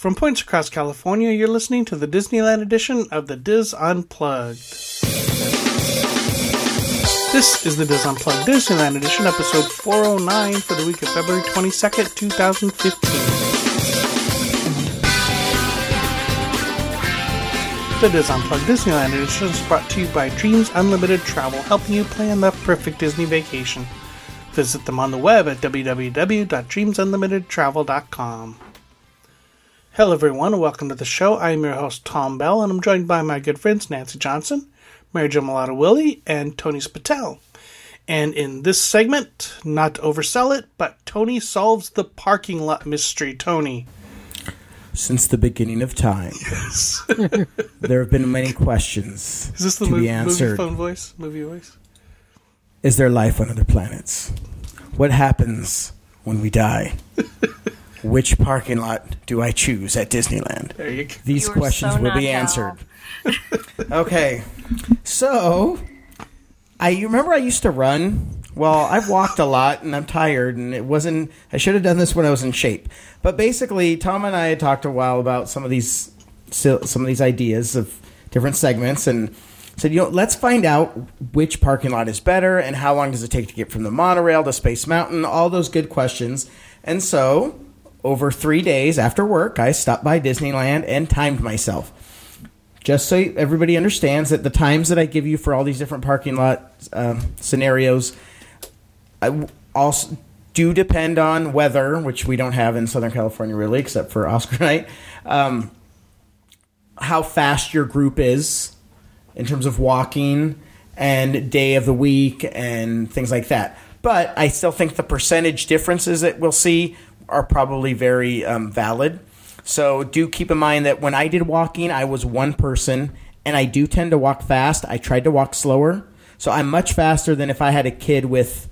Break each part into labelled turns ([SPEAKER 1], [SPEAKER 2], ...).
[SPEAKER 1] From points across California, you're listening to the Disneyland edition of the Dis Unplugged. This is the Dis Unplugged Disneyland edition, episode 409 for the week of February 22nd, 2015. The Dis Unplugged Disneyland edition is brought to you by Dreams Unlimited Travel, helping you plan the perfect Disney vacation. Visit them on the web at www.dreamsunlimitedtravel.com. Hello, everyone, and welcome to the show. I am your host, Tom Bell, and I'm joined by my good friends Nancy Johnson, Mary Jo Mulatto Willie, and Tony Spittell. And in this segment, not to oversell it, but Tony solves the parking lot mystery. Tony.
[SPEAKER 2] Since the beginning of time,
[SPEAKER 1] Yes.
[SPEAKER 2] there have been many questions
[SPEAKER 1] Is this the
[SPEAKER 2] to
[SPEAKER 1] movie,
[SPEAKER 2] be answered.
[SPEAKER 1] movie phone voice? Movie voice?
[SPEAKER 2] Is there life on other planets? What happens when we die? Which parking lot do I choose at Disneyland?
[SPEAKER 1] There you go.
[SPEAKER 2] These
[SPEAKER 3] You
[SPEAKER 2] questions
[SPEAKER 3] so
[SPEAKER 2] will be answered. okay, so I you remember I used to run. Well, I've walked a lot and I'm tired, and it wasn't. I should have done this when I was in shape. But basically, Tom and I had talked a while about some of these some of these ideas of different segments, and said, you know, let's find out which parking lot is better and how long does it take to get from the monorail to Space Mountain. All those good questions, and so over three days after work, I stopped by Disneyland and timed myself just so everybody understands that the times that I give you for all these different parking lot um, scenarios, I also do depend on weather, which we don't have in Southern California really, except for Oscar night. Um, how fast your group is in terms of walking and day of the week and things like that. But I still think the percentage differences that we'll see are probably very um, valid. So do keep in mind that when I did walking, I was one person, and I do tend to walk fast. I tried to walk slower, so I'm much faster than if I had a kid with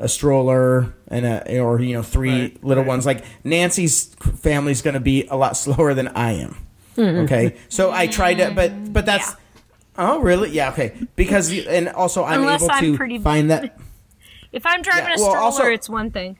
[SPEAKER 2] a stroller and a or you know three
[SPEAKER 1] Right,
[SPEAKER 2] little
[SPEAKER 1] right.
[SPEAKER 2] ones. Like Nancy's family is going to be a lot slower than I am. Okay, so I tried to, but but that's.
[SPEAKER 3] Yeah.
[SPEAKER 2] Oh really? Yeah. Okay. Because you- and also I'm
[SPEAKER 3] Unless
[SPEAKER 2] able
[SPEAKER 3] I'm
[SPEAKER 2] to
[SPEAKER 3] pretty-
[SPEAKER 2] find that.
[SPEAKER 3] If I'm driving
[SPEAKER 2] Yeah,
[SPEAKER 3] a
[SPEAKER 2] well,
[SPEAKER 3] stroller,
[SPEAKER 2] also-
[SPEAKER 3] it's one thing.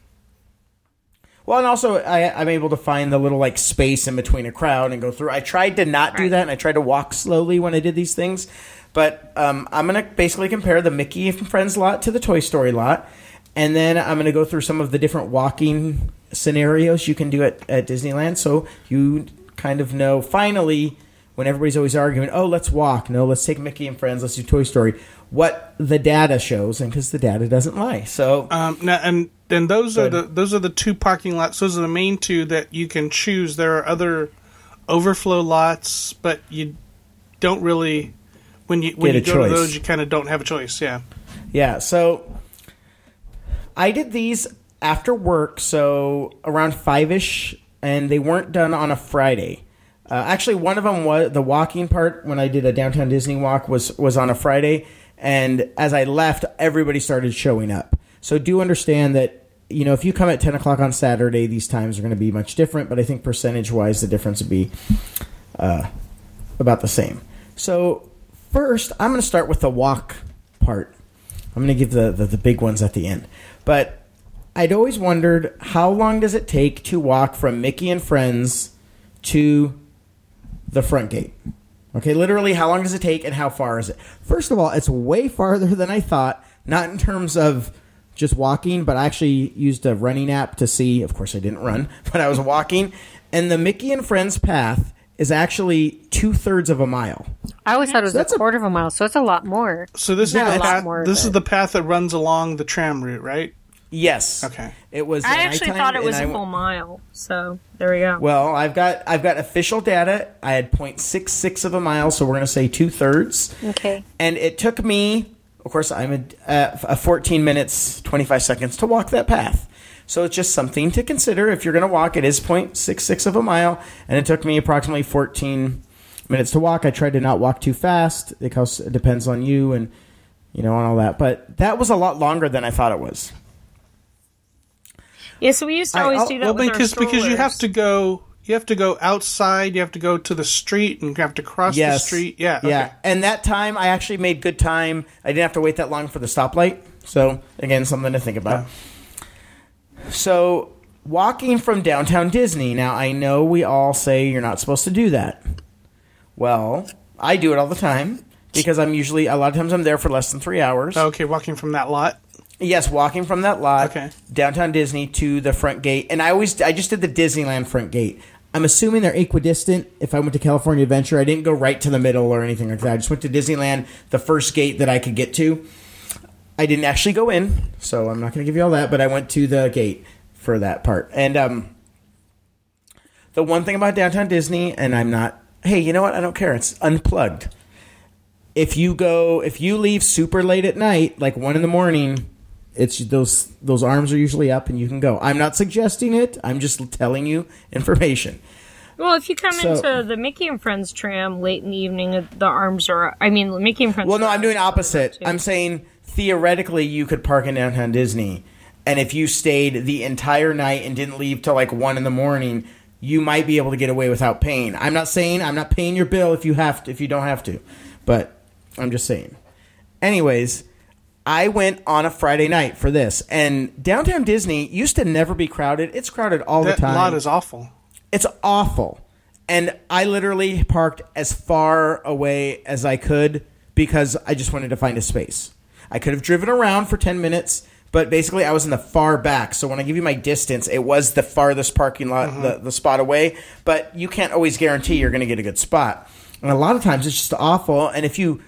[SPEAKER 2] Well, and also I, I'm able to find the little like space in between a crowd and go through. I tried to not do that, and I tried to walk slowly when I did these things. But um, I'm gonna basically compare the Mickey and Friends lot to the Toy Story lot, and then I'm gonna go through some of the different walking scenarios you can do at, at Disneyland, so you kind of know finally when everybody's always arguing, oh, let's walk, no, let's take Mickey and Friends, let's do Toy Story. What the data shows, and because the data doesn't lie, so
[SPEAKER 1] Um, now, and then those are the those are the two parking lots. Those are the main two that you can choose. There are other overflow lots, but you don't really when you when
[SPEAKER 2] Get
[SPEAKER 1] you go to those, you kind of don't have a choice. Yeah.
[SPEAKER 2] Yeah, so I did these after work, so around five ish, and they weren't done on a Friday. Uh, actually, one of them was the walking part when I did a downtown Disney walk was was on a Friday, and as I left, everybody started showing up. So do understand that you know if you come at ten o'clock on Saturday, these times are going to be much different. But I think percentage wise, the difference would be uh, about the same. So first, I'm going to start with the walk part. I'm going to give the, the, the big ones at the end. But I'd always wondered how long does it take to walk from Mickey and Friends to the front gate? Okay, literally, how long does it take and how far is it? First of all, it's way farther than I thought, not in terms of just walking, but I actually used a running app to see. Of course, I didn't run, but I was walking. And the Mickey and Friends path is actually two thirds of a mile.
[SPEAKER 4] I always thought it was
[SPEAKER 2] That's
[SPEAKER 4] a
[SPEAKER 2] a-
[SPEAKER 4] quarter of a mile, so it's a lot more.
[SPEAKER 1] So this
[SPEAKER 2] Yeah,
[SPEAKER 1] is the
[SPEAKER 2] it's-
[SPEAKER 1] path,
[SPEAKER 4] more,
[SPEAKER 1] this is the path that runs along the tram route, right?
[SPEAKER 2] Yes.
[SPEAKER 1] Okay.
[SPEAKER 2] It was.
[SPEAKER 3] I actually thought it was
[SPEAKER 2] I
[SPEAKER 3] a
[SPEAKER 2] w-
[SPEAKER 3] full mile. So there we go.
[SPEAKER 2] Well, I've got I've got official data. I had 0.66 of a mile, so we're going to say two thirds.
[SPEAKER 4] Okay.
[SPEAKER 2] And it took me, of course, I'm a, uh, a 14 minutes 25 seconds to walk that path. So it's just something to consider. If you're going to walk, it is 0.66 of a mile, and it took me approximately 14 minutes to walk. I tried to not walk too fast because it depends on you and you know on all that. But that was a lot longer than I thought it was.
[SPEAKER 3] Yeah, so we used to always
[SPEAKER 2] I'll-
[SPEAKER 3] do that
[SPEAKER 1] Well,
[SPEAKER 3] with
[SPEAKER 1] because
[SPEAKER 3] our
[SPEAKER 1] because you have to go you have to go outside. You have to go to the street and you have to cross the street. Yeah. Okay.
[SPEAKER 2] Yeah. And that time, I actually made good time. I didn't have to wait that long for the stoplight. So, again, something to think about. So, walking from downtown Disney. Now, I know we all say you're not supposed to do that. Well, I do it all the time because I'm usually, a lot of times I'm there for less than three hours.
[SPEAKER 1] Okay, walking from that lot.
[SPEAKER 2] Yes, walking from that lot,
[SPEAKER 1] Okay.
[SPEAKER 2] downtown Disney to the front gate, and I always I just did the Disneyland front gate. I'm assuming they're equidistant. If I went to California Adventure, I didn't go right to the middle or anything like that. I just went to Disneyland, the first gate that I could get to. I didn't actually go in, so I'm not going to give you all that, but I went to the gate for that part. And um, the one thing about downtown Disney, and I'm not. Hey, you know what? I don't care. It's unplugged if you go if you leave super late at night like one in the morning it's those those arms are usually up and you can go. I'm not suggesting it. I'm just telling you information.
[SPEAKER 3] Well, if you come
[SPEAKER 2] So-
[SPEAKER 3] into the Mickey and Friends tram late in the evening, uh, the arms are. I mean, Mickey and Friends.
[SPEAKER 2] well no i'm doing opposite. i'm saying theoretically you could park in downtown disney and if you stayed the entire night and didn't leave till like one in the morning you might be able to get away without paying. I'm not saying i'm not paying your bill if you have to if you don't have to but i'm just saying. Anyways I went on a Friday night for this, and downtown Disney used to never be crowded. It's crowded all
[SPEAKER 1] That
[SPEAKER 2] the time.
[SPEAKER 1] lot is awful.
[SPEAKER 2] it's awful. And I literally parked as far away as I could because I just wanted to find a space. I could have driven around for 10 minutes, but basically I was in the far back. So when I give you my distance, it was the farthest parking lot, mm-hmm. the, the spot away. But you can't always guarantee you're going to get a good spot. And a lot of times it's just awful. And if you,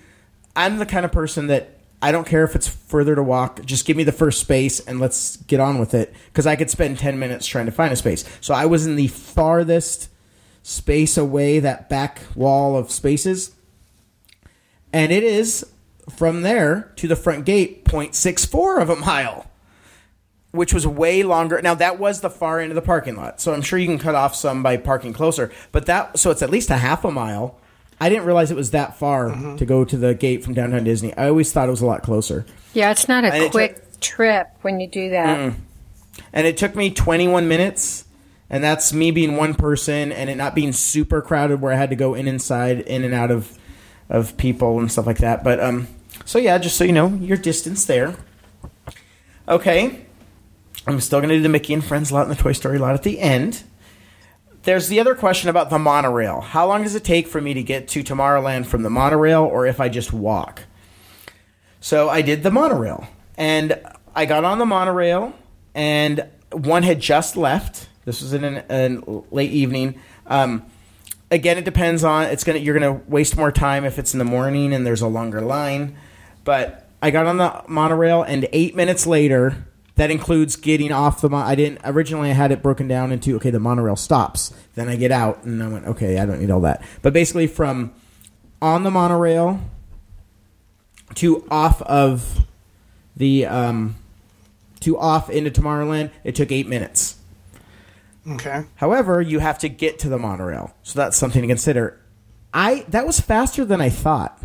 [SPEAKER 2] I'm the kind of person that I don't care if it's further to walk. Just give me the first space and let's get on with it. Because I could spend 10 minutes trying to find a space. So I was in the farthest space away, that back wall of spaces. And it is from there to the front gate 0.64 of a mile, which was way longer. Now, that was the far end of the parking lot. So I'm sure you can cut off some by parking closer. But that, so it's at least a half a mile. I didn't realize it was that far to go to the gate from downtown Disney. I always thought it was a lot closer.
[SPEAKER 4] Yeah, it's not a
[SPEAKER 2] it
[SPEAKER 4] quick trip when you do that.
[SPEAKER 2] and it took me 21 minutes and that's me being one person and it not being super crowded where i had to go in inside in and out of of people and stuff like that but um so yeah just so you know your distance there okay i'm still gonna do the mickey and friends lot and the toy story lot at the end there's the other question about the monorail how long does it take for me to get to tomorrowland from the monorail or if i just walk so I did the monorail, and I got on the monorail, and one had just left. This was in an late evening. Um, again, it depends on it's gonna you're gonna waste more time if it's in the morning and there's a longer line. But I got on the monorail, and eight minutes later, that includes getting off the. Mo- I didn't originally. I had it broken down into okay, the monorail stops. Then I get out, and I went okay, I don't need all that. But basically, from on the monorail to off of the um, to off into Tomorrowland, it took eight minutes.
[SPEAKER 1] Okay.
[SPEAKER 2] However, you have to get to the monorail, so that's something to consider. I that was faster than I thought.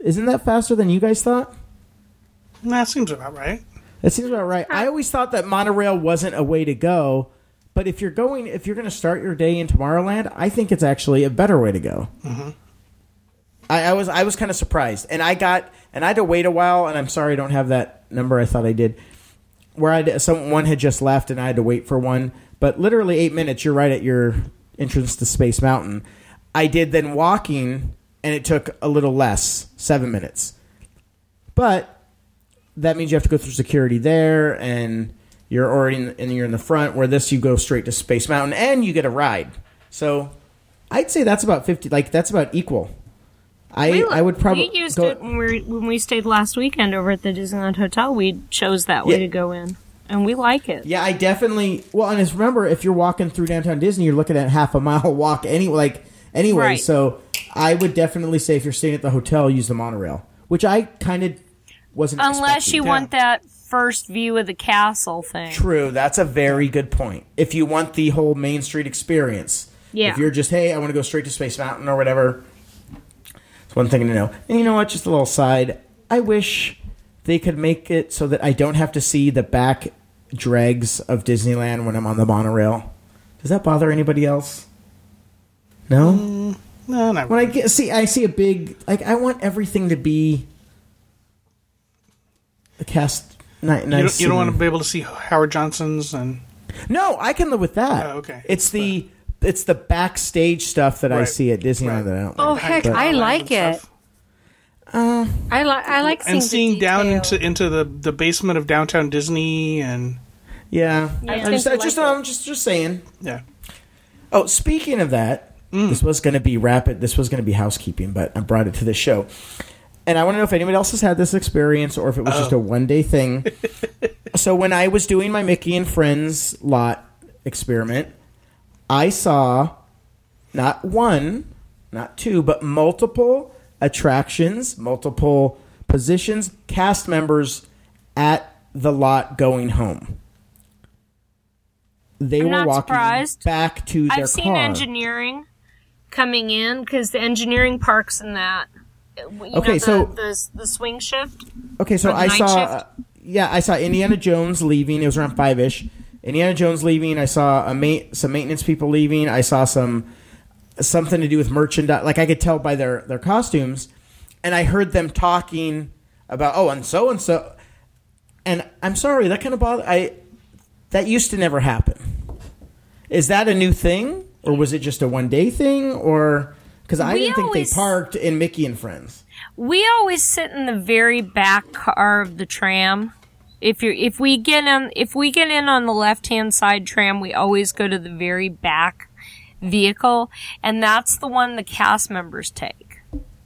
[SPEAKER 2] Isn't that faster than you guys thought?
[SPEAKER 1] That seems about right.
[SPEAKER 2] That seems about right. I always thought that monorail wasn't a way to go, but if you're going, if you're going to start your day in Tomorrowland, I think it's actually a better way to go. Mm-hmm. I, I was I was kind of surprised, and I got and I had to wait a while, and I'm sorry I don't have that number. I thought I did. Where I someone had just left, and I had to wait for one, but literally eight minutes. You're right at your entrance to Space Mountain. I did then walking, and it took a little less, seven minutes. But that means you have to go through security there, and you're already in, and you're in the front. Where this, you go straight to Space Mountain, and you get a ride. So, I'd say that's about fifty. Like that's about equal. I
[SPEAKER 3] We,
[SPEAKER 2] I would probably
[SPEAKER 3] we used
[SPEAKER 2] go,
[SPEAKER 3] it when we when we stayed last weekend over at the Disneyland Hotel. We chose that way
[SPEAKER 2] Yeah.
[SPEAKER 3] to go in, and we like it.
[SPEAKER 2] Yeah, I definitely. Well, and just remember, if you're walking through downtown Disney, you're looking at half a mile walk any like anyway.
[SPEAKER 3] Right.
[SPEAKER 2] So I would definitely say if you're staying at the hotel, use the monorail, which I kind of wasn't.
[SPEAKER 3] Unless
[SPEAKER 2] expecting.
[SPEAKER 3] you want that first view of the castle thing.
[SPEAKER 2] True, that's a very good point. If you want the whole Main Street experience,
[SPEAKER 3] Yeah.
[SPEAKER 2] If you're just hey, I want to go straight to Space Mountain or whatever, it's one thing to know. And you know what? Just a little side. I wish they could make it so that I don't have to see the back dregs of Disneyland when I'm on the monorail. Does that bother anybody else? No.
[SPEAKER 1] Mm, no, not
[SPEAKER 2] When I get see, I see a big like. I want everything to be a cast. Nice.
[SPEAKER 1] you don't, you don't
[SPEAKER 2] and-
[SPEAKER 1] want to be able to see Howard Johnson's and
[SPEAKER 2] No, I can live with that.
[SPEAKER 1] Oh, okay.
[SPEAKER 2] It's the it's the backstage stuff that I
[SPEAKER 1] Right.
[SPEAKER 2] see at Disneyland
[SPEAKER 1] Right.
[SPEAKER 2] that I don't.
[SPEAKER 4] Oh
[SPEAKER 2] like.
[SPEAKER 4] heck,
[SPEAKER 1] Behind
[SPEAKER 4] I like it.
[SPEAKER 1] stuff.
[SPEAKER 4] Uh, I like I like seeing
[SPEAKER 1] and
[SPEAKER 4] the
[SPEAKER 1] seeing down
[SPEAKER 4] detail.
[SPEAKER 1] into into the, the basement of downtown Disney and
[SPEAKER 2] Yeah,
[SPEAKER 3] Yeah.
[SPEAKER 2] I
[SPEAKER 3] I
[SPEAKER 2] just,
[SPEAKER 4] tend
[SPEAKER 2] I
[SPEAKER 4] to
[SPEAKER 2] just,
[SPEAKER 4] like
[SPEAKER 2] I'm just just saying.
[SPEAKER 1] yeah.
[SPEAKER 2] Oh, speaking of that, mm. this was going to be rapid. This was going to be housekeeping, but I brought it to the show. And I want to know if anybody else has had this experience or if it was just a one day thing. so when I was doing my Mickey and Friends lot experiment, I saw not one, not two, but multiple attractions, multiple positions, cast members at the lot going home. They
[SPEAKER 3] I'm
[SPEAKER 2] were
[SPEAKER 3] not
[SPEAKER 2] walking
[SPEAKER 3] surprised.
[SPEAKER 2] back to their
[SPEAKER 3] I've seen
[SPEAKER 2] car.
[SPEAKER 3] engineering coming in because the engineering parks in that. You
[SPEAKER 2] Okay,
[SPEAKER 3] know, the,
[SPEAKER 2] so-
[SPEAKER 3] the the swing shift.
[SPEAKER 2] Okay, so I saw, uh, yeah, I saw Indiana Jones leaving. It was around five ish. Indiana Jones leaving. I saw a ma- some maintenance people leaving. I saw some something to do with merchandise. Like I could tell by their their costumes, and I heard them talking about oh and so and so. And I'm sorry, that kind of bother. I that used to never happen. Is that a new thing, or was it just a one day thing, or because I
[SPEAKER 3] We
[SPEAKER 2] didn't think
[SPEAKER 3] always-
[SPEAKER 2] they parked in Mickey and Friends.
[SPEAKER 3] We always sit in the very back car of the tram. If you if we get in if we get in on the left hand side tram, we always go to the very back vehicle, and that's the one the cast members take.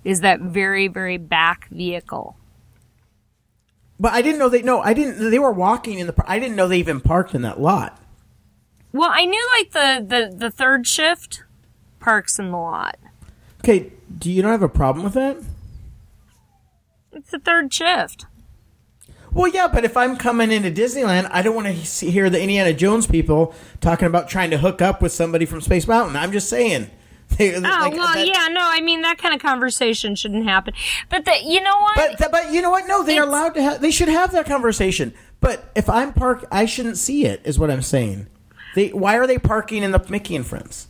[SPEAKER 3] Is that very very back vehicle?
[SPEAKER 2] But I didn't know they no, I didn't they were walking in the I didn't know they even parked in that lot.
[SPEAKER 3] Well, I knew like the the the third shift parks in the lot.
[SPEAKER 2] Okay, do you not have a problem with that?
[SPEAKER 3] It's the third shift.
[SPEAKER 2] Well, yeah, but if I'm coming into Disneyland, I don't want to hear the Indiana Jones people talking about trying to hook up with somebody from Space Mountain. I'm just saying. They,
[SPEAKER 3] Oh
[SPEAKER 2] like,
[SPEAKER 3] well,
[SPEAKER 2] that-
[SPEAKER 3] yeah, no, I mean that kind of conversation shouldn't happen. But the, you know what?
[SPEAKER 2] But th- but you know what? No, they are
[SPEAKER 3] It's-
[SPEAKER 2] allowed to have. They should have that conversation. But if I'm parked, I shouldn't see it. Is what I'm saying. They why are they parking in the Mickey and Friends?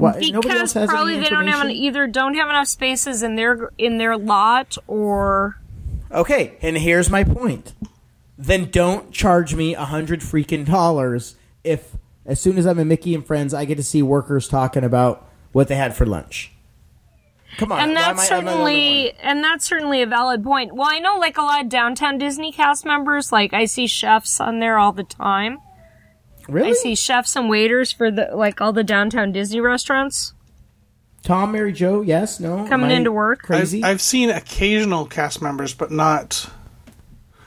[SPEAKER 2] Else
[SPEAKER 3] because
[SPEAKER 2] has
[SPEAKER 3] probably they don't have an, either don't have enough spaces in their in their lot or
[SPEAKER 2] Okay, and here's my point. Then don't charge me a hundred freaking dollars if as soon as I'm in Mickey and Friends, I get to see workers talking about what they had for lunch. Come on,
[SPEAKER 3] and that's
[SPEAKER 2] I- am I the only
[SPEAKER 3] certainly and that's certainly a valid point. Well, I know like a lot of downtown Disney cast members, like I see chefs on there all the time.
[SPEAKER 2] One? really?
[SPEAKER 3] I see chefs and waiters for the like all the downtown Disney restaurants.
[SPEAKER 2] Tom, Mary Jo, yes, no,
[SPEAKER 3] Coming
[SPEAKER 2] Am I
[SPEAKER 3] into work?
[SPEAKER 2] crazy.
[SPEAKER 1] I've, I've seen occasional cast members, but not.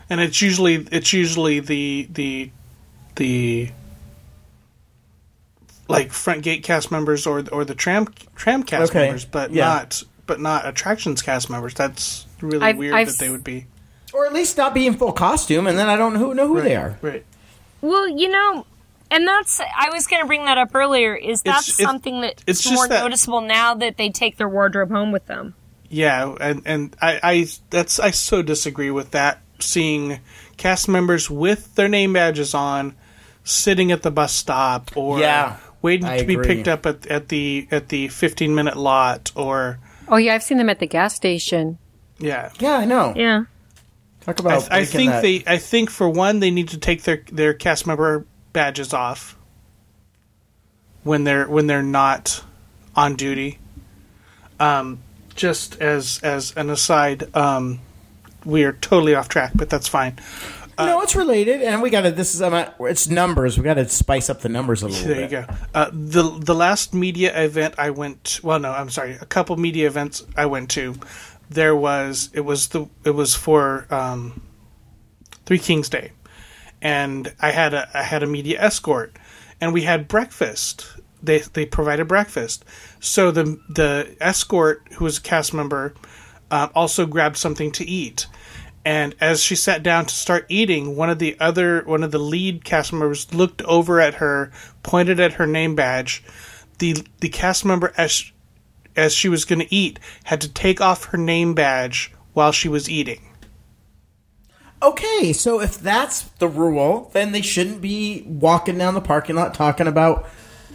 [SPEAKER 1] And it's usually it's usually the the the like front gate cast members or or the tram tram cast
[SPEAKER 2] Okay,
[SPEAKER 1] members, but
[SPEAKER 2] yeah.
[SPEAKER 1] not but not attractions cast members. That's really
[SPEAKER 4] I've-
[SPEAKER 1] weird
[SPEAKER 4] I've
[SPEAKER 1] that they would be.
[SPEAKER 2] or at least not be in full costume, and then I don't know who, know who they are.
[SPEAKER 1] Right.
[SPEAKER 3] Well, you know, and that's I was going to bring that up earlier. Is that
[SPEAKER 1] it's-
[SPEAKER 3] something that
[SPEAKER 1] it's
[SPEAKER 3] it's more
[SPEAKER 1] that-
[SPEAKER 3] noticeable now that they take their wardrobe home with them.
[SPEAKER 1] Yeah, and and I, I that's I so disagree with that. Seeing cast members with their name badges on, sitting at the bus stop, or
[SPEAKER 2] Yeah,
[SPEAKER 1] waiting
[SPEAKER 2] I
[SPEAKER 1] to be picked up at, at the at the fifteen minute lot, or
[SPEAKER 4] Oh yeah, I've seen them at the gas station.
[SPEAKER 1] yeah.
[SPEAKER 2] Yeah, I know.
[SPEAKER 3] Yeah.
[SPEAKER 2] Talk
[SPEAKER 1] I,
[SPEAKER 2] about.
[SPEAKER 1] I
[SPEAKER 2] making
[SPEAKER 1] think
[SPEAKER 2] that-
[SPEAKER 1] they. I think for one, they need to take their their cast member badges off when they're when they're not on duty. Um, just as as an aside, um, we are totally off track, but that's fine.
[SPEAKER 2] no, it's related, and we got to. This is um, it's numbers. We got to spice up the numbers a little
[SPEAKER 1] There you go. Uh, the the last media event I went. Well, no, I'm sorry. A couple media events I went to. There was it was the it was for um, Three Kings Day, and I had a I had a media escort, and we had breakfast. They they provided breakfast. So the the escort, who was a cast member, uh, also grabbed something to eat. And as she sat down to start eating, one of the other one of the lead cast members looked over at her, pointed at her name badge. The the cast member as as she was going to eat had to take off her name badge while she was eating.
[SPEAKER 2] Okay, so if that's the rule, then they shouldn't be walking down the parking lot talking about.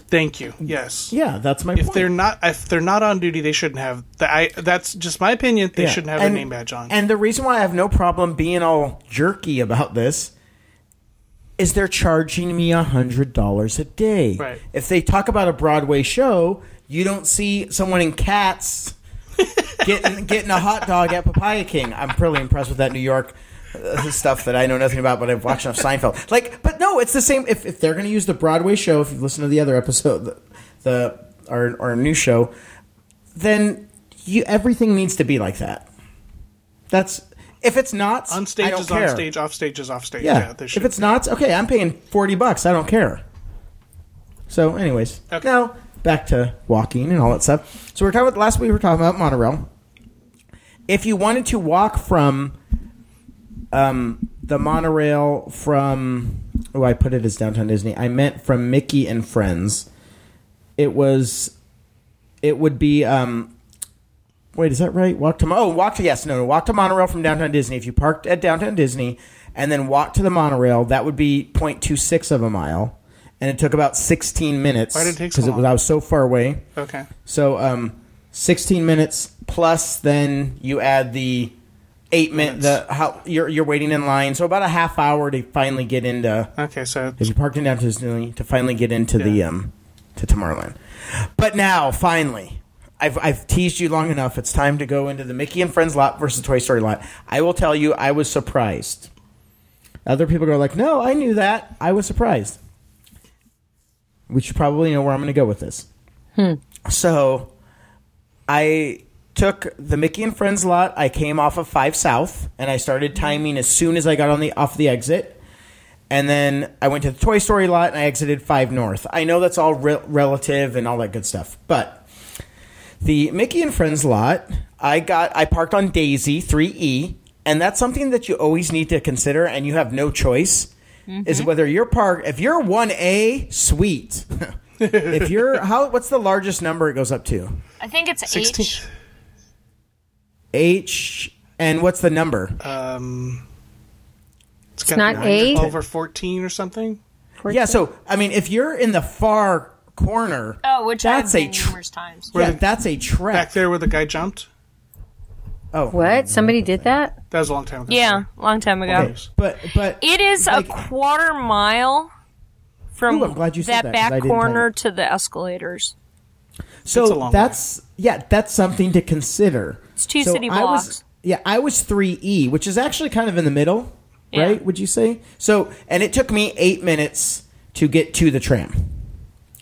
[SPEAKER 1] Thank you. Yes.
[SPEAKER 2] Yeah, that's my
[SPEAKER 1] If
[SPEAKER 2] point.
[SPEAKER 1] they're not if they're not on duty, they shouldn't have. that. I that's just my opinion. They
[SPEAKER 2] Yeah.
[SPEAKER 1] shouldn't have
[SPEAKER 2] and,
[SPEAKER 1] their name badge on.
[SPEAKER 2] And the reason why I have no problem being all jerky about this is they're charging me a hundred dollars a day.
[SPEAKER 1] Right.
[SPEAKER 2] If they talk about a Broadway show, you don't see someone in Cats getting getting a hot dog at Papaya King. I'm really impressed with that New York stuff that I know nothing about, but I've watched enough Seinfeld. Like, but no, it's the same. If, if they're going to use the Broadway show, if you've listened to the other episode, the, the our our new show, then you everything needs to be like that. That's if it's not
[SPEAKER 1] On stage is
[SPEAKER 2] care.
[SPEAKER 1] on stage, off stage is off stage.
[SPEAKER 2] Yeah,
[SPEAKER 1] Yeah,
[SPEAKER 2] if it's not okay, I'm paying forty bucks. I don't care. So, anyways,
[SPEAKER 1] Okay.
[SPEAKER 2] now back to walking and all that stuff. So we're talking about last week. We were talking about monorail. If you wanted to walk from um, the monorail from oh, I put it as downtown Disney. I meant from Mickey and Friends. It was, it would be. Um, wait, is that right? Walk to oh, walk to yes, no, no, walk to monorail from downtown Disney. If you parked at downtown Disney and then walk to the monorail, that would be 0.26 of a mile, and it took about 16 minutes.
[SPEAKER 1] Why did it take so
[SPEAKER 2] Because it was
[SPEAKER 1] long?
[SPEAKER 2] I was so far away.
[SPEAKER 1] okay.
[SPEAKER 2] So, um, 16 minutes plus then you add the eight minute the how you're you're waiting in line. So about a half hour to finally get into
[SPEAKER 1] Okay, so
[SPEAKER 2] because you parked in downtown Disney to finally get into the um to Tomorrowland. But now finally. I've, I've teased you long enough. It's time to go into the Mickey and Friends lot versus Toy Story lot. I will tell you, I was surprised. Other people go like, "No, I knew that." I was surprised. We should probably know where I'm going to go with this. Hmm. So, I took the Mickey and Friends lot. I came off of Five South, and I started mm-hmm. timing as soon as I got on the off the exit. And then I went to the Toy Story lot, and I exited Five North. I know that's all re- relative and all that good stuff, but the Mickey and Friends lot, I got I parked on Daisy 3E, and that's something that you always need to consider and you have no choice. Is mm-hmm. whether you're parked if you're 1A, sweet. if you're how what's the largest number it goes up to?
[SPEAKER 3] I think it's
[SPEAKER 1] sixteen.
[SPEAKER 3] H.
[SPEAKER 2] H and what's the number?
[SPEAKER 1] Um, it's,
[SPEAKER 4] It's not
[SPEAKER 1] nine,
[SPEAKER 4] eight?
[SPEAKER 1] twelve or fourteen or something.
[SPEAKER 2] yeah, so I mean if you're in the far corner,
[SPEAKER 3] Oh, which
[SPEAKER 2] that's
[SPEAKER 3] I've
[SPEAKER 2] a tr-
[SPEAKER 3] numerous times.
[SPEAKER 2] yeah,
[SPEAKER 1] the-
[SPEAKER 2] that's a trek.
[SPEAKER 1] Back there where the guy jumped.
[SPEAKER 2] Oh.
[SPEAKER 4] What? Somebody did that?
[SPEAKER 1] That was a long time ago.
[SPEAKER 3] Yeah, long time ago.
[SPEAKER 2] Okay, but but
[SPEAKER 3] It is
[SPEAKER 2] Like-
[SPEAKER 3] a quarter mile from
[SPEAKER 2] Ooh, I'm glad you said
[SPEAKER 3] that
[SPEAKER 2] that, 'cause I
[SPEAKER 3] back corner to the escalators.
[SPEAKER 2] So
[SPEAKER 1] It's a
[SPEAKER 2] that's yeah, that's something to consider.
[SPEAKER 3] It's two
[SPEAKER 2] So
[SPEAKER 3] city
[SPEAKER 2] I was-
[SPEAKER 3] blocks.
[SPEAKER 2] yeah, I was three E, which is actually kind of in the middle,
[SPEAKER 3] Yeah.
[SPEAKER 2] right? Would you say? So, and it took me eight minutes to get to the tram.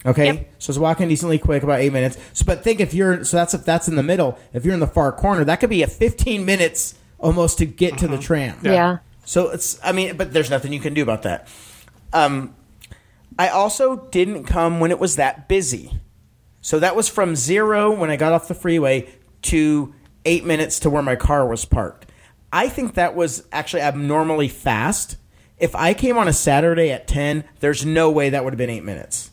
[SPEAKER 2] Okay,
[SPEAKER 3] Yep.
[SPEAKER 2] so I was walking decently quick, about eight minutes. So, but think if you're so that's if that's in the middle. If you're in the far corner, that could be a fifteen minutes almost to get to the tram.
[SPEAKER 4] Yeah.
[SPEAKER 2] So it's, I mean, but there's nothing you can do about that. Um, I also didn't come when it was that busy. So that was from zero when I got off the freeway to eight minutes to where my car was parked. I think that was actually abnormally fast. If I came on a Saturday at 10, there's no way that would have been eight minutes.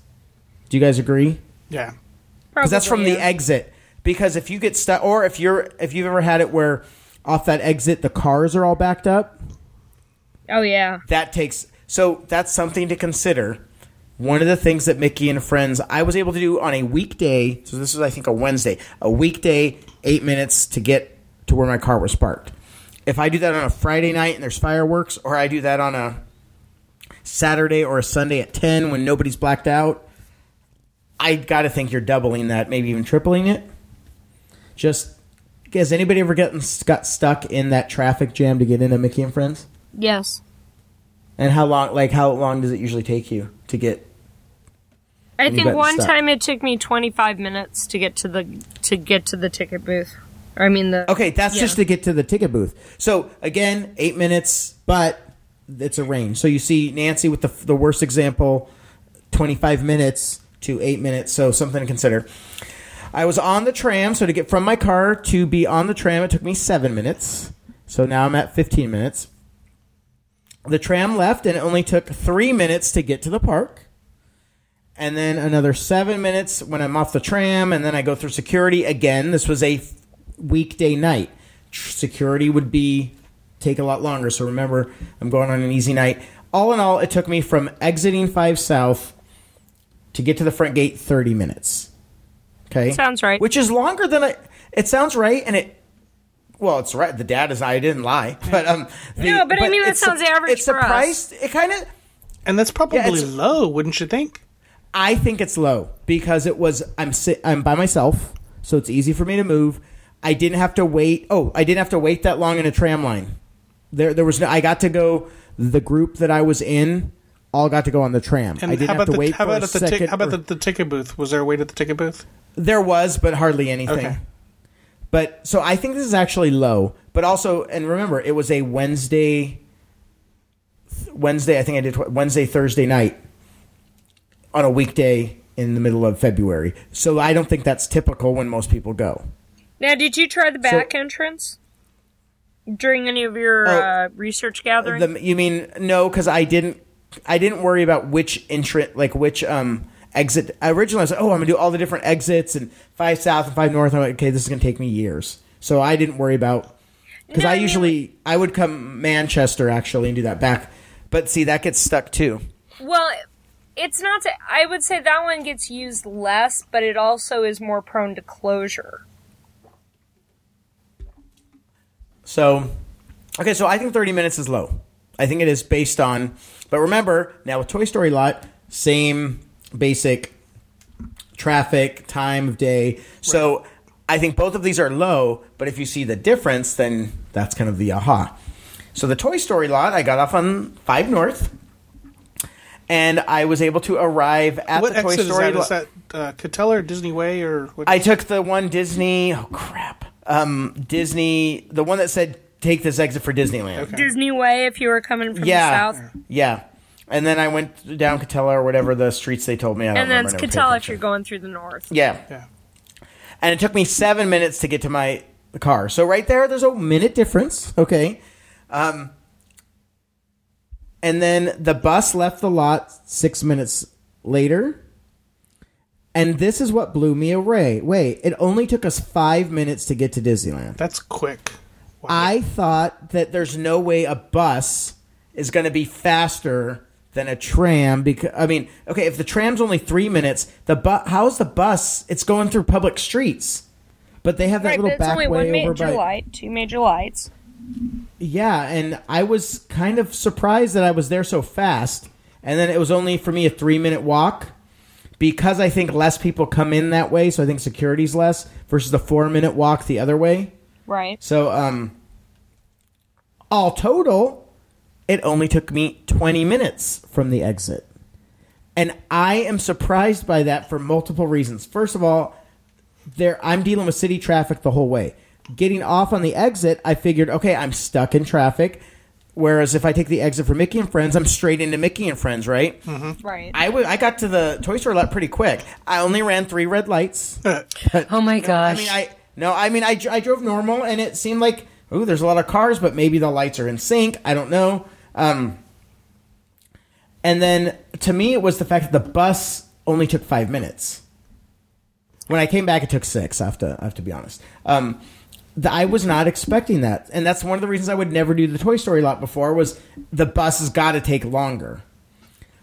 [SPEAKER 2] Do you guys agree?
[SPEAKER 1] Yeah.
[SPEAKER 2] because that's from
[SPEAKER 3] Probably,
[SPEAKER 2] the exit. Because if you get stuck, or if you're if you've ever had it where off that exit the cars are all backed up,
[SPEAKER 3] Oh yeah.
[SPEAKER 2] that takes. So that's something to consider. One of the things that Mickey and Friends I was able to do on a weekday. So this was I think a Wednesday, a weekday, eight minutes to get to where my car was parked. If I do that on a Friday night and there's fireworks, or I do that on a Saturday or a Sunday at ten when nobody's blacked out, I got to think you're doubling that, maybe even tripling it. Just has anybody ever gotten got stuck in that traffic jam to get into Mickey and Friends?
[SPEAKER 3] Yes.
[SPEAKER 2] And how long? Like how long does it usually take you to get?
[SPEAKER 3] I think one time it took me 25 minutes to get to the to get to the ticket booth. I mean the
[SPEAKER 2] Okay, that's
[SPEAKER 3] Yeah.
[SPEAKER 2] just to get to the ticket booth. So again, eight minutes, but it's a range. So you see Nancy with the the worst example, twenty five minutes to eight minutes. So something to consider. I was on the tram, so to get from my car to be on the tram, it took me seven minutes. So now I'm at fifteen minutes. The tram left, and it only took three minutes to get to the park. And then another seven minutes when I'm off the tram, and then I go through security again. This was a weekday night. Security would be take a lot longer. So remember, I'm going on an easy night. All in all, it took me from exiting Five South to get to the front gate 30 minutes. Okay,
[SPEAKER 3] Sounds right.
[SPEAKER 2] Which is longer than I. It sounds right, and it. Well, it's right. The data is I didn't lie, but um. the-
[SPEAKER 3] No, but I mean, that
[SPEAKER 2] it's
[SPEAKER 3] sounds average
[SPEAKER 2] It's
[SPEAKER 3] for us.
[SPEAKER 2] surprised. It kind of.
[SPEAKER 1] And that's probably
[SPEAKER 2] it's-
[SPEAKER 1] low, wouldn't you think?
[SPEAKER 2] I think it's low because it was I'm si- I'm by myself, so it's easy for me to move. I didn't have to wait. Oh, I didn't have to wait that long in a tram line. There there was no. I got to go. The group that I was in all got to go on the tram.
[SPEAKER 1] And
[SPEAKER 2] I didn't
[SPEAKER 1] how
[SPEAKER 2] have
[SPEAKER 1] about
[SPEAKER 2] to
[SPEAKER 1] the
[SPEAKER 2] wait
[SPEAKER 1] how
[SPEAKER 2] for
[SPEAKER 1] about at the tic- how about
[SPEAKER 2] or-
[SPEAKER 1] the, the ticket booth? Was there a wait at the ticket booth?
[SPEAKER 2] There was, but hardly anything.
[SPEAKER 1] Okay.
[SPEAKER 2] But so I think this is actually low. But also, and remember, it was a Wednesday. Wednesday, I think I did Wednesday, Thursday night on a weekday in the middle of February. So I don't think that's typical when most people go.
[SPEAKER 3] Now, did you try the back entrance during any of your
[SPEAKER 2] Oh.
[SPEAKER 3] uh, research gathering?
[SPEAKER 2] The, you mean no? Because I didn't. I didn't worry about which entrant, like which um exit. Originally, I was like, oh, I'm gonna do all the different exits and five south and five north. I'm like, okay, this is gonna take me years. So I didn't worry about because
[SPEAKER 3] No,
[SPEAKER 2] I
[SPEAKER 3] mean-
[SPEAKER 2] usually I would come Manchester actually and do that back. But see, that gets stuck too.
[SPEAKER 3] well, it's not. To, I would say that one gets used less, but it also is more prone to closure.
[SPEAKER 2] So, okay, so I think 30 minutes is low. I think it is based on, but remember now with Toy Story Lot, same basic traffic, time of day. So I think both of these are low, but if you see the difference, then that's kind of the aha. So the Toy Story Lot, I got off on 5 North. And I was able to arrive at
[SPEAKER 1] what
[SPEAKER 2] the Toy
[SPEAKER 1] exit
[SPEAKER 2] Story
[SPEAKER 1] is that? Is that uh, Katella or Disney Way or what?
[SPEAKER 2] I took the one Disney. Oh crap! Um, Disney, the one that said take this exit for Disneyland.
[SPEAKER 1] Okay.
[SPEAKER 3] Disney Way, if you were coming from
[SPEAKER 2] Yeah,
[SPEAKER 3] the south,
[SPEAKER 2] yeah. And then I went down Katella or whatever the streets they told me. I don't
[SPEAKER 3] and then
[SPEAKER 2] remember.
[SPEAKER 3] it's
[SPEAKER 2] I never paid
[SPEAKER 3] Katella if you're going through the north.
[SPEAKER 2] Yeah,
[SPEAKER 1] yeah.
[SPEAKER 2] and it took me seven minutes to get to my car. So right there, there's a minute difference. Okay. Um, and then the bus left the lot six minutes later. And this is what blew me away. Wait, it only took us five minutes to get to Disneyland.
[SPEAKER 1] That's quick. Wow.
[SPEAKER 2] I thought that there's no way a bus is going to be faster than a tram because I mean, okay, if the tram's only three minutes, the bu- how's the bus? It's going through public streets, but they have that
[SPEAKER 3] Right, but
[SPEAKER 2] little
[SPEAKER 3] it's
[SPEAKER 2] back
[SPEAKER 3] only
[SPEAKER 2] way
[SPEAKER 3] one
[SPEAKER 2] over
[SPEAKER 3] major
[SPEAKER 2] by.
[SPEAKER 3] light, two major lights.
[SPEAKER 2] Yeah, and I was kind of surprised that I was there so fast, and then it was only for me a three minute walk because I think less people come in that way, so I think security's less versus the four minute walk the other way.
[SPEAKER 3] Right.
[SPEAKER 2] So, um, all total, it only took me 20 minutes from the exit. And I am surprised by that for multiple reasons. First of all, there I'm dealing with city traffic the whole way. Getting off on the exit, I figured, okay, I'm stuck in traffic. Whereas if I take the exit for Mickey and Friends, I'm straight into Mickey and Friends, right?
[SPEAKER 3] Right.
[SPEAKER 2] I wa- I got to the Toy Story lot pretty quick. I only ran three red lights.
[SPEAKER 4] Oh my
[SPEAKER 2] I
[SPEAKER 4] gosh.
[SPEAKER 2] mean, I no, I mean, I, dr- I drove normal, and it seemed like ooh, there's a lot of cars, but maybe the lights are in sync. I don't know. Um, and then to me, it was the fact that the bus only took five minutes. When I came back, it took six. I have to, I have to be honest. Um, the, I was not expecting that, and that's one of the reasons I would never do the Toy Story lot before. Was the bus has got to take longer,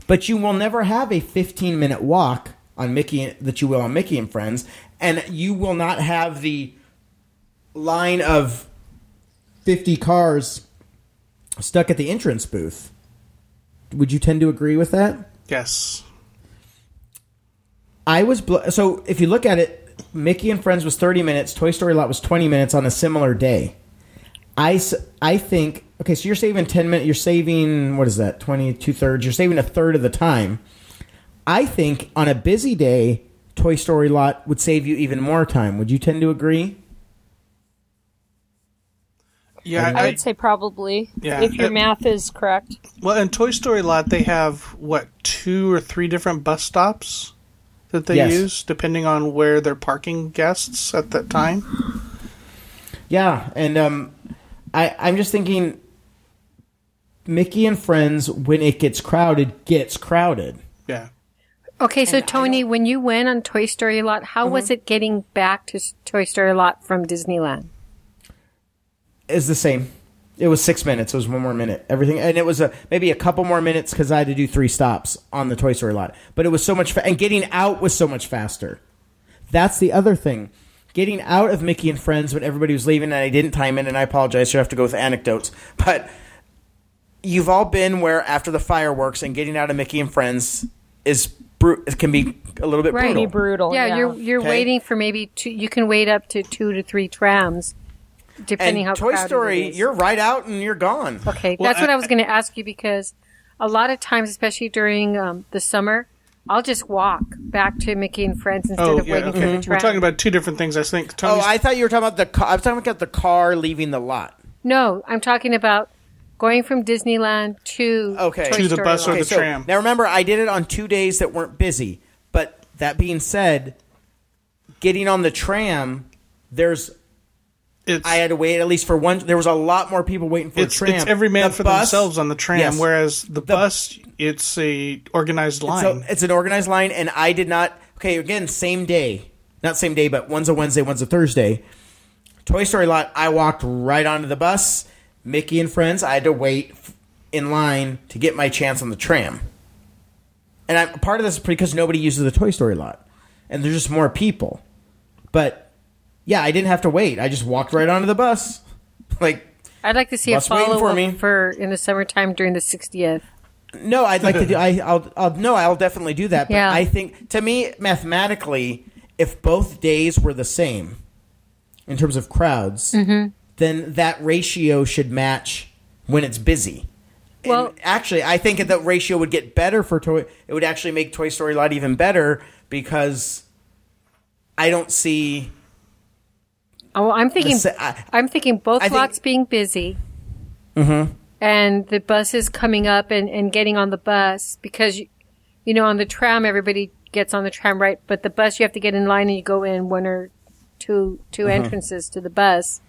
[SPEAKER 2] but you will never have a 15 minute walk on Mickey that you will on Mickey and Friends, and you will not have the line of 50 cars stuck at the entrance booth. Would you tend to agree with that?
[SPEAKER 1] yes.
[SPEAKER 2] I was bl- so if you look at it, Mickey and Friends was 30 minutes, Toy Story Lot was 20 minutes on a similar day. I, I think okay, so you're saving 10 minutes. You're saving what is that? 20 two thirds. You're saving a third of the time. I think on a busy day, Toy Story Lot would save you even more time. Would you tend to agree?
[SPEAKER 1] Yeah,
[SPEAKER 3] I
[SPEAKER 1] I,
[SPEAKER 3] would say probably.
[SPEAKER 1] Yeah,
[SPEAKER 3] If your
[SPEAKER 1] it-
[SPEAKER 3] math is correct.
[SPEAKER 1] well, in Toy Story Lot, they have what two or three different bus stops that they
[SPEAKER 2] Yes.
[SPEAKER 1] use, depending on where they're parking guests at that time.
[SPEAKER 2] Yeah, and um, I I'm just thinking, Mickey and Friends when it gets crowded gets crowded.
[SPEAKER 1] Yeah,
[SPEAKER 4] okay, so Tony, when you went on Toy Story Lot, how was it getting back to Toy Story Lot from Disneyland?
[SPEAKER 2] is the same. It was six minutes. It was one more minute. Everything, and it was a maybe a couple more minutes because I had to do three stops on the Toy Story lot. But it was so much, fa- and getting out was so much faster. That's the other thing. Getting out of Mickey and Friends when everybody was leaving, and I didn't time it, and I apologize. You have to go with anecdotes, but you've all been where after the fireworks and getting out of Mickey and Friends is bru- it can be a little bit
[SPEAKER 4] Right.
[SPEAKER 2] brutal.
[SPEAKER 3] Brutal.
[SPEAKER 4] Yeah,
[SPEAKER 3] Yeah,
[SPEAKER 4] you're you're
[SPEAKER 2] Okay.
[SPEAKER 4] waiting for maybe two. You can wait up to two to three trams, depending
[SPEAKER 2] and
[SPEAKER 4] how
[SPEAKER 2] Toy Story,
[SPEAKER 4] it is.
[SPEAKER 2] you're right out and you're gone.
[SPEAKER 4] Okay,
[SPEAKER 1] Well,
[SPEAKER 4] that's what
[SPEAKER 1] I-
[SPEAKER 4] I was going to ask you because a lot of times, especially during um, the summer, I'll just walk back to Mickey and Friends instead
[SPEAKER 1] Oh,
[SPEAKER 4] of
[SPEAKER 1] yeah.
[SPEAKER 4] waiting
[SPEAKER 1] Okay.
[SPEAKER 4] for the tram.
[SPEAKER 1] We're talking about two different things. I think.
[SPEAKER 2] Oh, I thought you were talking about the car. I was talking about the car leaving the lot.
[SPEAKER 4] no, I'm talking about going from Disneyland to
[SPEAKER 2] Okay.
[SPEAKER 4] Toy
[SPEAKER 1] To the
[SPEAKER 4] Story
[SPEAKER 1] bus or
[SPEAKER 4] Land.
[SPEAKER 1] the
[SPEAKER 2] so
[SPEAKER 1] tram.
[SPEAKER 2] Now remember, I did it on two days that weren't busy. But that being said, getting on the tram, there's
[SPEAKER 1] it's,
[SPEAKER 2] I had to wait at least for one. There was a lot more people waiting for
[SPEAKER 1] it's,
[SPEAKER 2] a tram.
[SPEAKER 1] it's every man
[SPEAKER 2] The
[SPEAKER 1] for
[SPEAKER 2] bus-
[SPEAKER 1] themselves on the tram,
[SPEAKER 2] Yes.
[SPEAKER 1] whereas the, bus, it's a organized line.
[SPEAKER 2] So it's an organized line, and I did not. Okay, again, same day, not same day, but one's a Wednesday, one's a Thursday. Toy Story lot. I walked right onto the bus. Mickey and friends. I had to wait in line to get my chance on the tram. And I, part of this is because nobody uses the Toy Story lot, and there's just more people. But yeah, I didn't have to wait. I just walked right onto the bus. Like
[SPEAKER 4] I'd like to see a
[SPEAKER 2] waiting
[SPEAKER 4] follow
[SPEAKER 2] for
[SPEAKER 4] up
[SPEAKER 2] me.
[SPEAKER 4] for in the summertime during the 60th.
[SPEAKER 2] No, I'd like to do. I, I'll, I'll. No, I'll definitely do that. But
[SPEAKER 4] Yeah.
[SPEAKER 2] I think, to me, mathematically, if both days were the same in terms of crowds,
[SPEAKER 4] Mm-hmm.
[SPEAKER 2] then that ratio should match when it's busy.
[SPEAKER 4] Well-
[SPEAKER 2] and actually, I think that ratio would get better for Toy. It would actually make Toy Story Lot even better because I don't see.
[SPEAKER 4] Oh, I'm thinking.
[SPEAKER 2] I,
[SPEAKER 4] I'm thinking both
[SPEAKER 2] I think- Mm-hmm.
[SPEAKER 4] lots being busy. And the buses coming up and, and getting on the bus because, you, you know, on the tram, everybody gets on the tram, right? But the bus, you have to get in line and you go in one or two, 2
[SPEAKER 2] Mm-hmm.
[SPEAKER 4] entrances to the bus.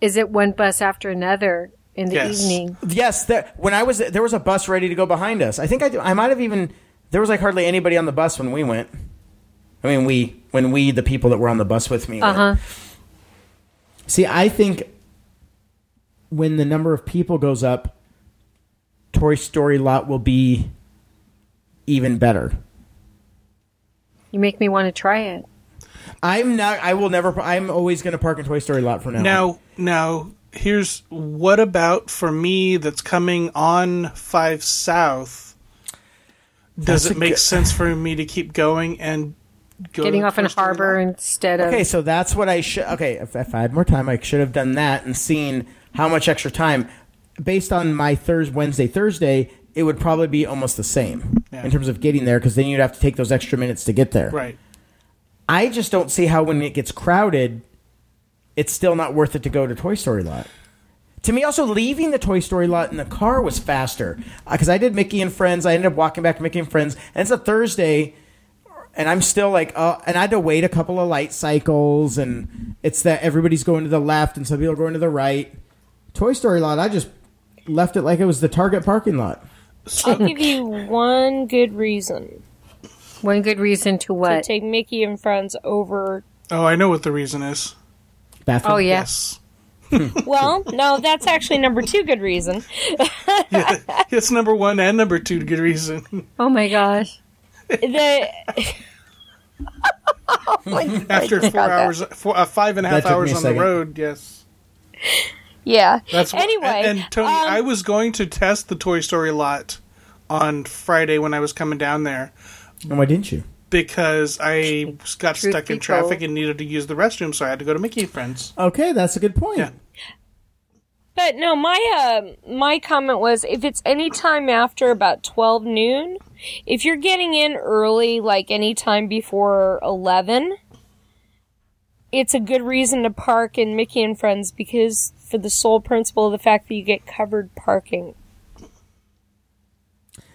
[SPEAKER 4] Is it one bus after another in the
[SPEAKER 1] Yes.
[SPEAKER 4] evening?
[SPEAKER 2] Yes, there, when I was there was a bus ready to go behind us. I think I, I might have even there was like hardly anybody on the bus when we went. I mean, we when we the people that were on the bus with me.
[SPEAKER 4] Uh huh.
[SPEAKER 2] See, I think when the number of people goes up, Toy Story lot will be even better.
[SPEAKER 4] You make me want to try it.
[SPEAKER 2] I'm not. I will never. I'm always going to park in Toy Story lot from now. on.
[SPEAKER 1] Now, now, here's what about for me that's coming on Five South? Does
[SPEAKER 2] That's
[SPEAKER 1] it make
[SPEAKER 2] good-
[SPEAKER 1] sense for me to keep going and go
[SPEAKER 4] Getting
[SPEAKER 1] to
[SPEAKER 4] off in Harbor
[SPEAKER 1] Land?
[SPEAKER 4] instead of.
[SPEAKER 2] Okay, so that's what I should. Okay, if, if I had more time, I should have done that and seen how much extra time. Based on my Thursday, Wednesday, Thursday, it would probably be almost the same
[SPEAKER 1] Yeah.
[SPEAKER 2] in terms of getting there because then you'd have to take those extra minutes to get there.
[SPEAKER 1] Right.
[SPEAKER 2] I just don't see how when it gets crowded, it's still not worth it to go to Toy Story lot. To me, also leaving the Toy Story lot in the car was faster uh, because I did Mickey and Friends. I ended up walking back to Mickey and Friends, and it's a Thursday, and I'm still like, uh, and I had to wait a couple of light cycles, and it's that everybody's going to the left and some people are going to the right. Toy Story lot, I just left it like it was the Target parking lot.
[SPEAKER 3] I'll give you one good reason
[SPEAKER 4] One good reason to what?
[SPEAKER 3] to take Mickey and friends over.
[SPEAKER 1] Oh, I know what the reason is.
[SPEAKER 2] Bathroom.
[SPEAKER 4] Oh, yeah.
[SPEAKER 1] Yes.
[SPEAKER 3] Well, no, that's actually number two good reason.
[SPEAKER 1] yeah, It's number one and number two. Good reason.
[SPEAKER 4] Oh my gosh.
[SPEAKER 3] The
[SPEAKER 1] After four hours, four, uh, five and a half
[SPEAKER 2] That took me
[SPEAKER 1] hours
[SPEAKER 2] a
[SPEAKER 1] on the road. Yes.
[SPEAKER 3] yeah.
[SPEAKER 1] That's what-
[SPEAKER 3] anyway.
[SPEAKER 1] And, and Tony,
[SPEAKER 3] um,
[SPEAKER 1] I was going to test the Toy Story lot on Friday when I was coming down there
[SPEAKER 2] And why didn't you?
[SPEAKER 1] because I got
[SPEAKER 4] Truth
[SPEAKER 1] stuck in traffic
[SPEAKER 4] told.
[SPEAKER 1] and needed to use the restroom, so I had to go to Mickey and Friends.
[SPEAKER 2] Okay, that's a good point.
[SPEAKER 1] Yeah.
[SPEAKER 3] But no, my uh, my comment was if it's any time after about twelve noon, if you're getting in early, like any time before eleven, it's a good reason to park in Mickey and Friends because for the sole principle of the fact that you get covered parking.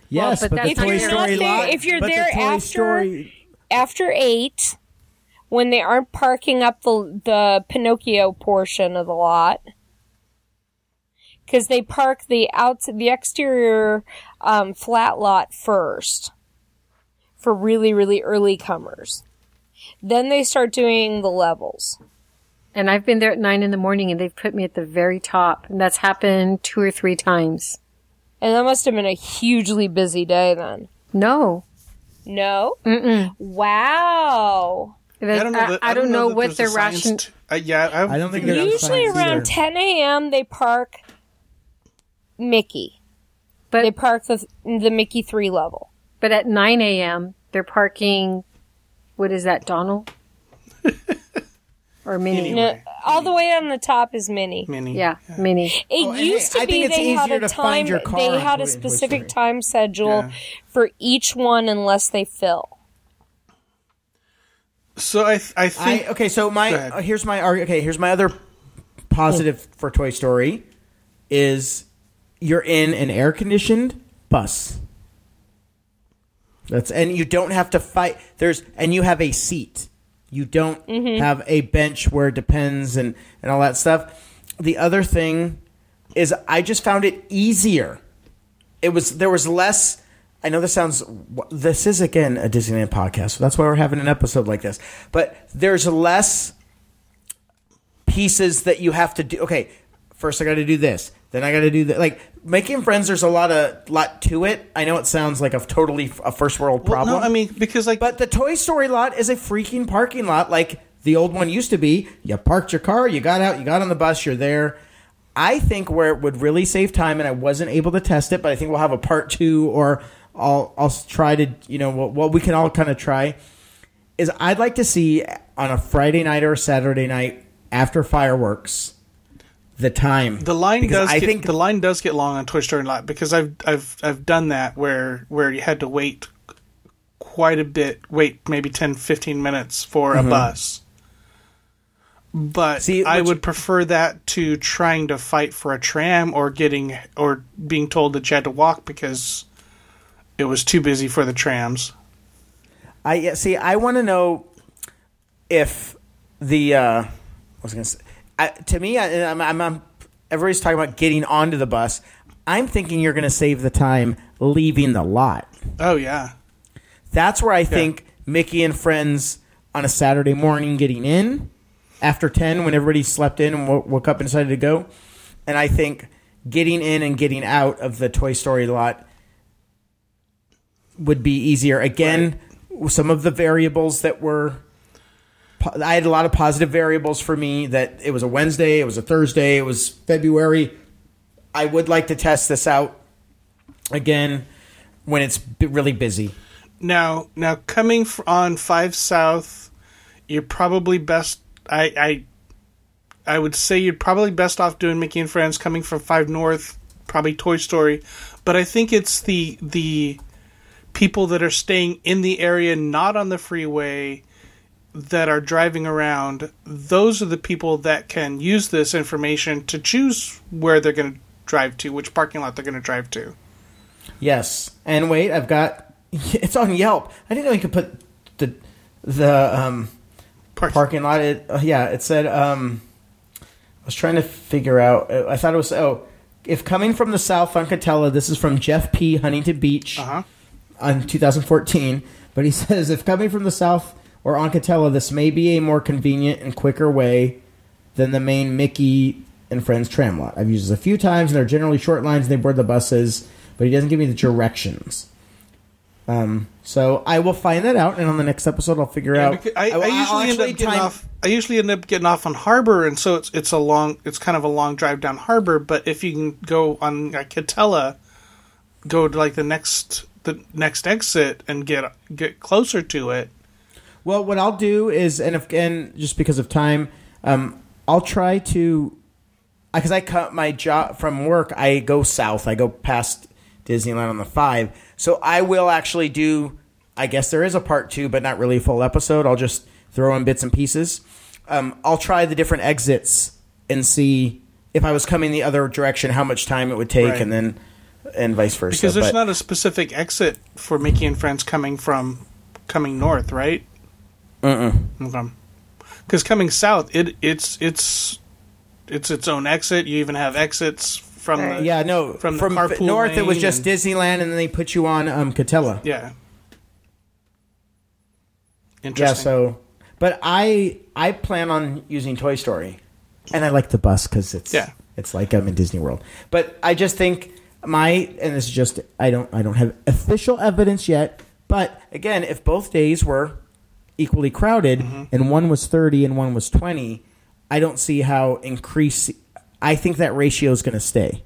[SPEAKER 2] Yes,
[SPEAKER 4] but
[SPEAKER 2] but,
[SPEAKER 4] that's
[SPEAKER 2] the
[SPEAKER 4] not
[SPEAKER 2] Toy Story
[SPEAKER 3] If you're not
[SPEAKER 2] lot.
[SPEAKER 3] there- if you're
[SPEAKER 2] but the
[SPEAKER 3] there
[SPEAKER 2] Toy
[SPEAKER 3] after-
[SPEAKER 2] Story,
[SPEAKER 3] After eight, when they aren't parking up the the Pinocchio portion of the lot, because they park the out the exterior um, flat lot first for really really early comers. Then they start doing the levels.
[SPEAKER 4] And I've been there at nine in the morning and they've put me at the very top. And that's happened two or three times.
[SPEAKER 3] And that must have been a hugely busy day then.
[SPEAKER 4] No.
[SPEAKER 3] No? Mm-mm. Wow.
[SPEAKER 1] I don't know,
[SPEAKER 4] I,
[SPEAKER 1] that-
[SPEAKER 4] I don't know
[SPEAKER 1] that
[SPEAKER 4] what
[SPEAKER 1] there's
[SPEAKER 4] their
[SPEAKER 1] a science
[SPEAKER 4] ration.
[SPEAKER 1] t- uh, yeah,
[SPEAKER 2] I don't think they're
[SPEAKER 3] Usually around
[SPEAKER 2] either.
[SPEAKER 3] 10 a.m. they park Mickey.
[SPEAKER 4] But
[SPEAKER 3] they park the the Mickey three level.
[SPEAKER 4] but at 9 a.m. they're parking. What is that, Donald? or Minnie?
[SPEAKER 1] Anyway.
[SPEAKER 3] No, all the way on the top is Minnie.
[SPEAKER 1] Minnie.
[SPEAKER 4] Yeah, Minnie.
[SPEAKER 3] It
[SPEAKER 2] Oh,
[SPEAKER 3] used to
[SPEAKER 2] I
[SPEAKER 3] be they had a
[SPEAKER 2] to
[SPEAKER 3] time. They had a
[SPEAKER 2] Toy- Toy
[SPEAKER 3] specific
[SPEAKER 2] Story.
[SPEAKER 3] time schedule
[SPEAKER 1] Yeah.
[SPEAKER 3] for each one unless they fill.
[SPEAKER 1] So I th- I think
[SPEAKER 2] I okay, so my uh, here's my arg- okay, here's my other positive for Toy Story is you're in an air conditioned bus. That's and you don't have to fight. There's and you have a seat. You don't mm-hmm. have a bench where it depends and and all that stuff. The other thing is I just found it easier. It was there was less. I know this sounds. This is again a Disneyland podcast, so that's why we're having an episode like this. But there's less pieces that you have to do. Okay, first I got to do this, then I got to do that. Like making friends, there's a lot of lot to it. I know it sounds like a totally a first world
[SPEAKER 1] well,
[SPEAKER 2] problem.
[SPEAKER 1] no, I mean because like
[SPEAKER 2] But the Toy Story lot is a freaking parking lot like the old one used to be. You parked your car, you got out, you got on the bus, you're there. I think where it would really save time, and I wasn't able to test it, but I think we'll have a part two, or I'll I'll try to you know what, what we can all kind of try is I'd like to see on a Friday night or a Saturday night after fireworks the time
[SPEAKER 1] the line
[SPEAKER 2] Because
[SPEAKER 1] does
[SPEAKER 2] I
[SPEAKER 1] get,
[SPEAKER 2] think
[SPEAKER 1] the line does get long on Toy Story lot because I've I've I've done that where where you had to wait quite a bit wait maybe 10 15 minutes for a bus but
[SPEAKER 2] Mm-hmm. See,
[SPEAKER 1] I
[SPEAKER 2] which-
[SPEAKER 1] would prefer that to trying to fight for a tram or getting or being told that you had to walk because it was too busy for the trams
[SPEAKER 2] I see. I want to know if the uh, I was going to say I, to me. I, I'm, I'm, I'm everybody's talking about getting onto the bus. I'm thinking you're going to save the time leaving the lot.
[SPEAKER 1] oh yeah
[SPEAKER 2] That's where I think Mickey and friends on a Saturday morning getting in after ten when everybody slept in and wo- woke up and decided to go, and I think getting in and getting out of the Toy Story lot would be easier. Again, some of the variables that were. I had a lot of positive variables for me that it was a Wednesday, it was a Thursday, it was February. I would like to test this out again when it's really busy.
[SPEAKER 1] Now, now coming on five south, you're probably best. I, I, I would say you're probably best off doing Mickey and Friends. Coming from five north, probably Toy Story, but I think it's the the people that are staying in the area, not on the freeway, that are driving around. Those are the people that can use this information to choose where they're going to drive to, which parking lot they're going to drive to.
[SPEAKER 2] Yes, and wait, I've got it's on Yelp. I didn't know you could put the the um,
[SPEAKER 1] Park-
[SPEAKER 2] parking lot. It, uh, yeah, it said. Um, I was trying to figure out. uh, I thought it was oh, if coming from the south on Katella. This is from Jeff P. Huntington Beach
[SPEAKER 1] Uh-huh.
[SPEAKER 2] on 2014. But he says if coming from the south or on Katella, this may be a more convenient and quicker way than the main Mickey and Friends tram lot. I've used this a few times, and they're generally short lines, and they board the buses. But he doesn't give me the directions. Um, so I will find that out, and on the next episode, I'll figure
[SPEAKER 1] Yeah,
[SPEAKER 2] out.
[SPEAKER 1] I, I,
[SPEAKER 2] I'll
[SPEAKER 1] usually end up getting
[SPEAKER 2] time-
[SPEAKER 1] off. I usually end up getting off on Harbor, and so it's it's a long, it's kind of a long drive down Harbor. But if you can go on like Katella, go to like the next the next exit and get get closer to it.
[SPEAKER 2] Well, what I'll do is, and if and just because of time, um, I'll try to, because I cut my job from work. I go south. I go past Disneyland on the five. So I will actually do. I guess there is a part two, but not really a full episode. I'll just throw in bits and pieces. Um, I'll try the different exits and see if I was coming the other direction, how much time it would take,
[SPEAKER 1] Right.
[SPEAKER 2] and then and vice versa.
[SPEAKER 1] Because there's
[SPEAKER 2] But-
[SPEAKER 1] not a specific exit for Mickey and Friends coming from coming north, right?
[SPEAKER 2] Mm-mm.
[SPEAKER 1] Okay. Because coming south, it it's it's it's its own exit. You even have exits from the
[SPEAKER 2] Yeah, no.
[SPEAKER 1] from
[SPEAKER 2] From,
[SPEAKER 1] the carpool
[SPEAKER 2] north, it was just
[SPEAKER 1] and-
[SPEAKER 2] Disneyland, and then they put you on um, Katella.
[SPEAKER 1] yeah. Interesting.
[SPEAKER 2] Yeah,
[SPEAKER 1] Interesting.
[SPEAKER 2] so, but I I plan on using Toy Story, and I like the bus because it's
[SPEAKER 1] Yeah.
[SPEAKER 2] it's like I'm in Disney World. But I just think my and this is just I don't I don't have official evidence yet. But again, if both days were equally crowded
[SPEAKER 1] Mm-hmm.
[SPEAKER 2] and one was thirty and one was twenty, I don't see how increase. I think that ratio is going to stay.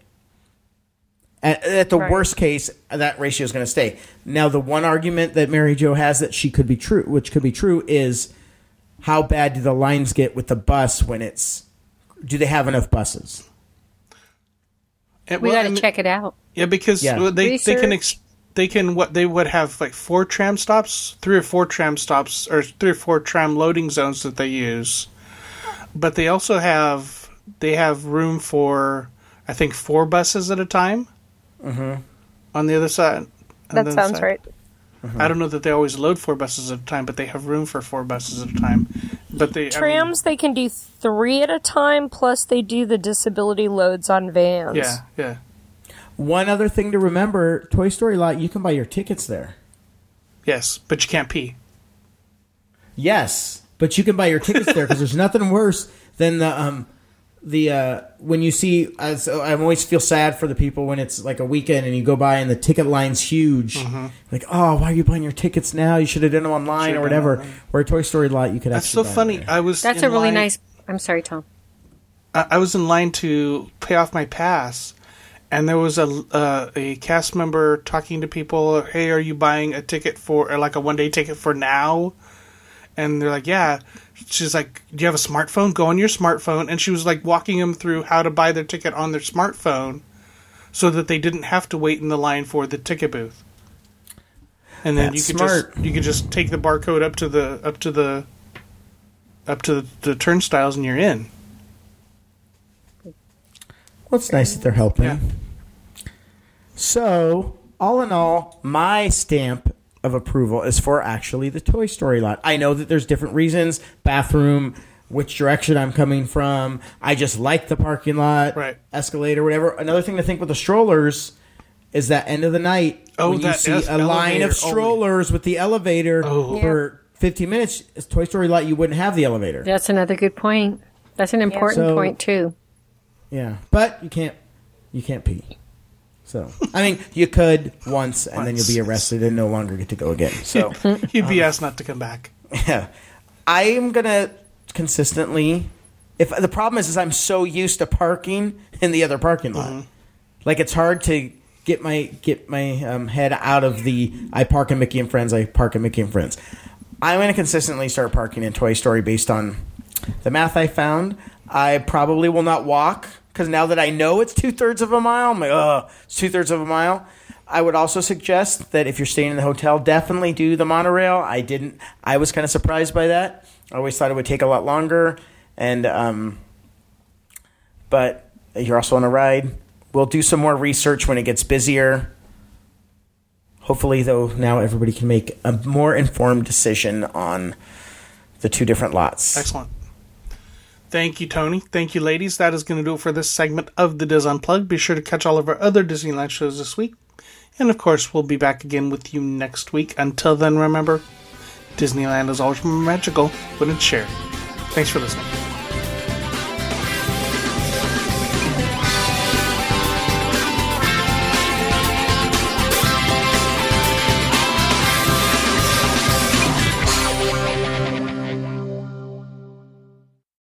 [SPEAKER 2] At, at the
[SPEAKER 4] Right.
[SPEAKER 2] worst case, that ratio is going to stay. Now, the one argument that Mary Jo has that she could be true, which could be true, is how bad do the lines get with the bus when it's? Do they have enough buses?
[SPEAKER 4] We
[SPEAKER 1] well,
[SPEAKER 4] got to
[SPEAKER 1] and-
[SPEAKER 4] check it out.
[SPEAKER 1] Yeah, because
[SPEAKER 2] Yeah.
[SPEAKER 1] well, they they can
[SPEAKER 4] Research.
[SPEAKER 1] ex- they can what they would have like four tram stops, three or four tram stops, or three or four tram loading zones that they use. But they also have they have room for I think four buses at a time. Mm-hmm. On the other side.
[SPEAKER 4] That
[SPEAKER 1] other
[SPEAKER 4] sounds
[SPEAKER 1] side.
[SPEAKER 4] right.
[SPEAKER 1] I don't know that they always load four buses at a time, but they have room for four buses at a time. But they I mean,
[SPEAKER 3] Trams, they can do three at a time, plus they do the disability loads on vans.
[SPEAKER 1] yeah, yeah.
[SPEAKER 2] One other thing to remember: Toy Story lot, you can buy your tickets there.
[SPEAKER 1] Yes, but you can't pee.
[SPEAKER 2] Yes, but you can buy your tickets there because there's nothing worse than the um the uh when you see as I always feel sad for the people when it's like a weekend and you go by and the ticket line's huge.
[SPEAKER 1] Mm-hmm.
[SPEAKER 2] Like, oh, why are you buying your tickets now? You should have done them online
[SPEAKER 1] Should've
[SPEAKER 2] or whatever.
[SPEAKER 1] them online.
[SPEAKER 2] Where a Toy Story lot, you could.
[SPEAKER 1] That's so
[SPEAKER 2] buy
[SPEAKER 1] funny.
[SPEAKER 2] them there.
[SPEAKER 1] I was
[SPEAKER 4] That's
[SPEAKER 1] in
[SPEAKER 4] a really
[SPEAKER 1] line-
[SPEAKER 4] nice. I'm sorry, Tom.
[SPEAKER 1] I I was in line to pay off my pass, and there was a uh, a cast member talking to people. Hey, are you buying a ticket for or like a one day ticket for now? And they're like, yeah. She's like, do you have a smartphone? Go on your smartphone. And she was like walking them through how to buy their ticket on their smartphone, so that they didn't have to wait in the line for the ticket booth. And then
[SPEAKER 2] That's
[SPEAKER 1] you could
[SPEAKER 2] smart.
[SPEAKER 1] just you could just take the barcode up to the up to the up to the, the turnstiles, and you're in.
[SPEAKER 2] Well, it's nice that they're helping.
[SPEAKER 1] Yeah.
[SPEAKER 2] So, all in all, my stamp of approval is for actually the Toy Story lot. I know that there's different reasons bathroom, which direction I'm coming from. I just like the parking lot,
[SPEAKER 1] Right.
[SPEAKER 2] escalator, whatever. Another thing to think with the strollers is that end of the night
[SPEAKER 1] Oh,
[SPEAKER 2] when you
[SPEAKER 1] that
[SPEAKER 2] see
[SPEAKER 1] es-
[SPEAKER 2] a line of oh, strollers with the elevator
[SPEAKER 1] Oh.
[SPEAKER 2] for 15 minutes. It's Toy Story lot, you wouldn't have the elevator.
[SPEAKER 4] That's another good point. That's an important
[SPEAKER 2] So-
[SPEAKER 4] point too.
[SPEAKER 2] Yeah, but you can't you can't pee. So I mean, you could once, and then you'll be arrested and no longer get to go again. So
[SPEAKER 1] You'd be asked not to come back.
[SPEAKER 2] yeah, I am gonna consistently. If the problem is, is I'm so used to parking in the other parking lot, like it's hard to get my get my um, head out of the I park at Mickey and Friends. I park at Mickey and Friends. I'm gonna consistently start parking in Toy Story based on the math I found. I probably will not walk because now that I know it's two thirds of a mile, I'm like, oh, it's two thirds of a mile. I would also suggest that if you're staying in the hotel, definitely do the monorail. I didn't. I was kind of surprised by that. I always thought it would take a lot longer, and um, but you're also on a ride. We'll do some more research when it gets busier. Hopefully, though, now everybody can make a more informed decision on the two different lots.
[SPEAKER 1] Excellent. Thank you, Tony. Thank you, ladies. That is going to do it for this segment of the DIS Unplugged. Be sure to catch all of our other Disneyland shows this week. And of course, we'll be back again with you next week. Until then, remember, Disneyland is always magical when it's shared. Thanks for listening.